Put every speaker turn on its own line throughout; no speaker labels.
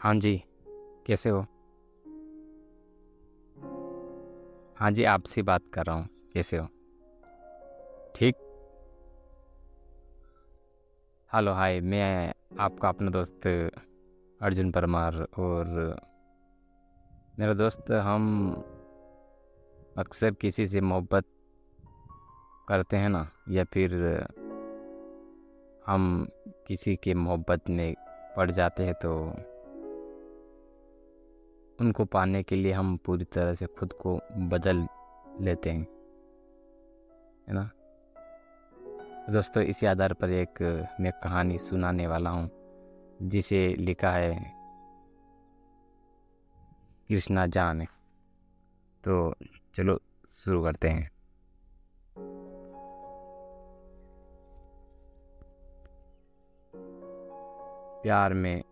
हाँ जी, कैसे हो? हाँ जी, आपसे बात कर रहा हूँ, कैसे हो? ठीक। हेलो, हाय, मैं आपका अपना दोस्त अर्जुन परमार और मेरा दोस्त, हम अक्सर किसी से मोहब्बत करते हैं ना, या फिर हम किसी के मोहब्बत में पड़ जाते हैं तो उनको पाने के लिए हम पूरी तरह से खुद को बदल लेते हैं, है ना? दोस्तों, इसी आधार पर एक मैं कहानी सुनाने वाला हूँ, जिसे लिखा है कृष्णा जान। तो चलो, शुरू करते हैं। प्यार में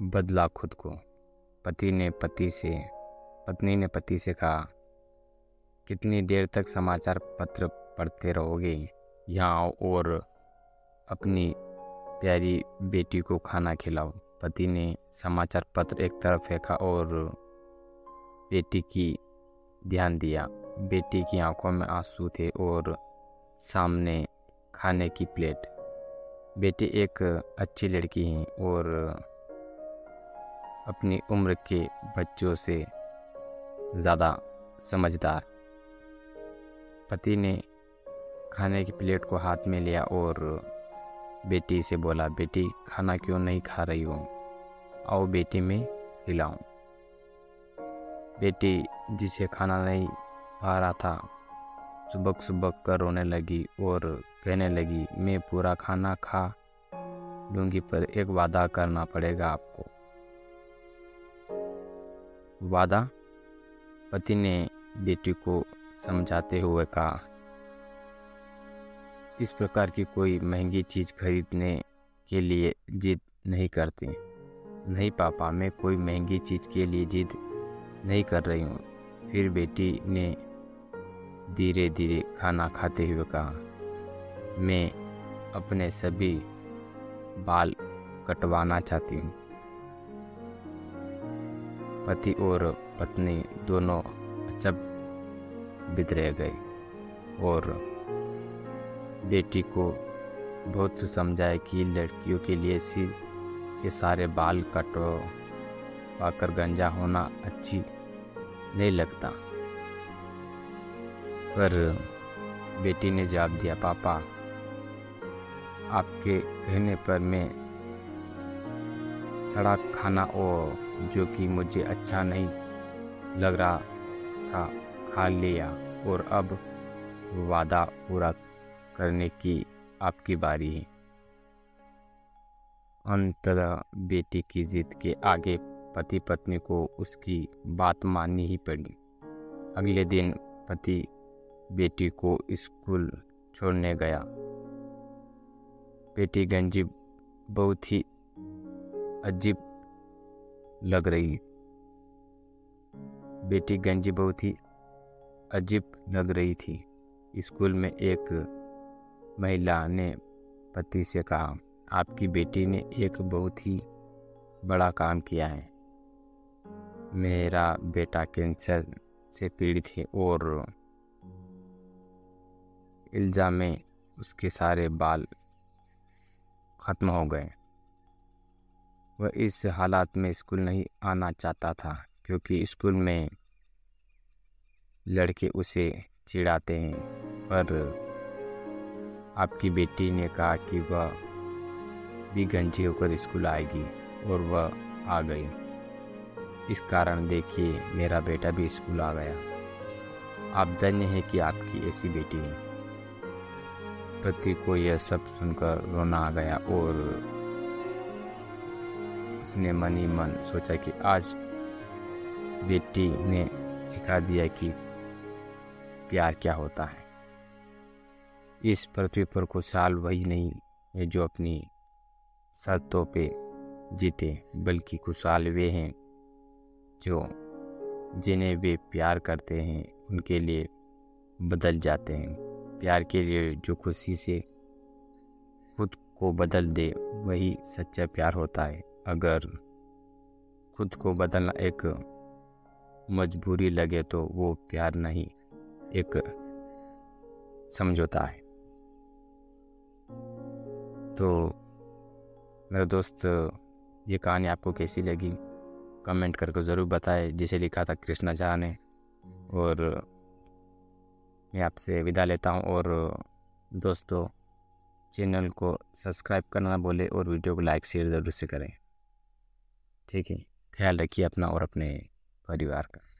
बदला खुद को। पति ने पति से, पत्नी ने पति से कहा, कितनी देर तक समाचार पत्र पढ़ते रहोगे? यहाँ और अपनी प्यारी बेटी को खाना खिलाओ। पति ने समाचार पत्र एक तरफ़ फेंका और बेटी की ध्यान दिया। बेटी की आँखों में आँसू थे और सामने खाने की प्लेट। बेटी एक अच्छी लड़की है और अपनी उम्र के बच्चों से ज़्यादा समझदार। पति ने खाने की प्लेट को हाथ में लिया और बेटी से बोला, बेटी, खाना क्यों नहीं खा रही हो? आओ बेटी में खिलाऊं बेटी जिसे खाना नहीं पा रहा था सुबक सुबक कर रोने लगी और कहने लगी, मैं पूरा खाना खा लूँगी, पर एक वादा करना पड़ेगा आपको। वादा। पति ने बेटी को समझाते हुए कहा, इस प्रकार की कोई महँगी चीज़ खरीदने के लिए जिद नहीं करती। नहीं, पापा, मैं कोई महँगी चीज़ के लिए जिद नहीं कर रही हूँ। फिर बेटी ने धीरे धीरे खाना खाते हुए कहा, मैं अपने सभी बाल कटवाना चाहती हूँ। पति और पत्नी दोनों अचब बिदरे गए और बेटी को बहुत समझाया कि लड़कियों के लिए सिर के सारे बाल कटो, पाकर गंजा होना अच्छी नहीं लगता। पर बेटी ने जवाब दिया, पापा, आपके कहने पर मैं सड़ा खाना और जो कि मुझे अच्छा नहीं लग रहा था, खा लिया और अब वादा पूरा करने की आपकी बारी है। अंततः बेटी की जिद के आगे पति पत्नी को उसकी बात माननी ही पड़ी। अगले दिन पति बेटी को स्कूल छोड़ने गया। बेटी गंजी बहुत ही अजीब लग रही बेटी गंजी बहुत ही अजीब लग रही थी। स्कूल में एक महिला ने पति से कहा, आपकी बेटी ने एक बहुत ही बड़ा काम किया है। मेरा बेटा कैंसर से पीड़ित है और इल्ज़ाम में उसके सारे बाल ख़त्म हो गए वह इस हालात में स्कूल नहीं आना चाहता था, क्योंकि स्कूल में लड़के उसे चिढ़ाते हैं। पर आपकी बेटी ने कहा कि वह भी गंजी होकर स्कूल आएगी और वह आ गई। इस कारण देखिए, मेरा बेटा भी स्कूल आ गया। आप धन्य है कि आपकी ऐसी बेटी है। पति को यह सब सुनकर रोना आ गया और उसने मन ही मन सोचा कि आज बेटी ने सिखा दिया कि प्यार क्या होता है। इस पृथ्वी पर खुशहाल वही नहीं है जो अपनी शर्तों पे जीते, बल्कि खुशहाल वे हैं, जो जिन्हें वे प्यार करते हैं, उनके लिए बदल जाते हैं। प्यार के लिए जो खुशी से खुद को बदल दे, वही सच्चा प्यार होता है। अगर खुद को बदलना एक मजबूरी लगे तो वो प्यार नहीं, एक समझौता है। तो मेरे दोस्त, ये कहानी आपको कैसी लगी? कमेंट करके ज़रूर बताएँ। जिसे लिखा था कृष्णा झा ने। और मैं आपसे विदा लेता हूँ। और दोस्तों, चैनल को सब्सक्राइब करना बोले और वीडियो को लाइक, शेयर ज़रूर से करें। ठीक है। ख्याल रखिए अपना और अपने परिवार का।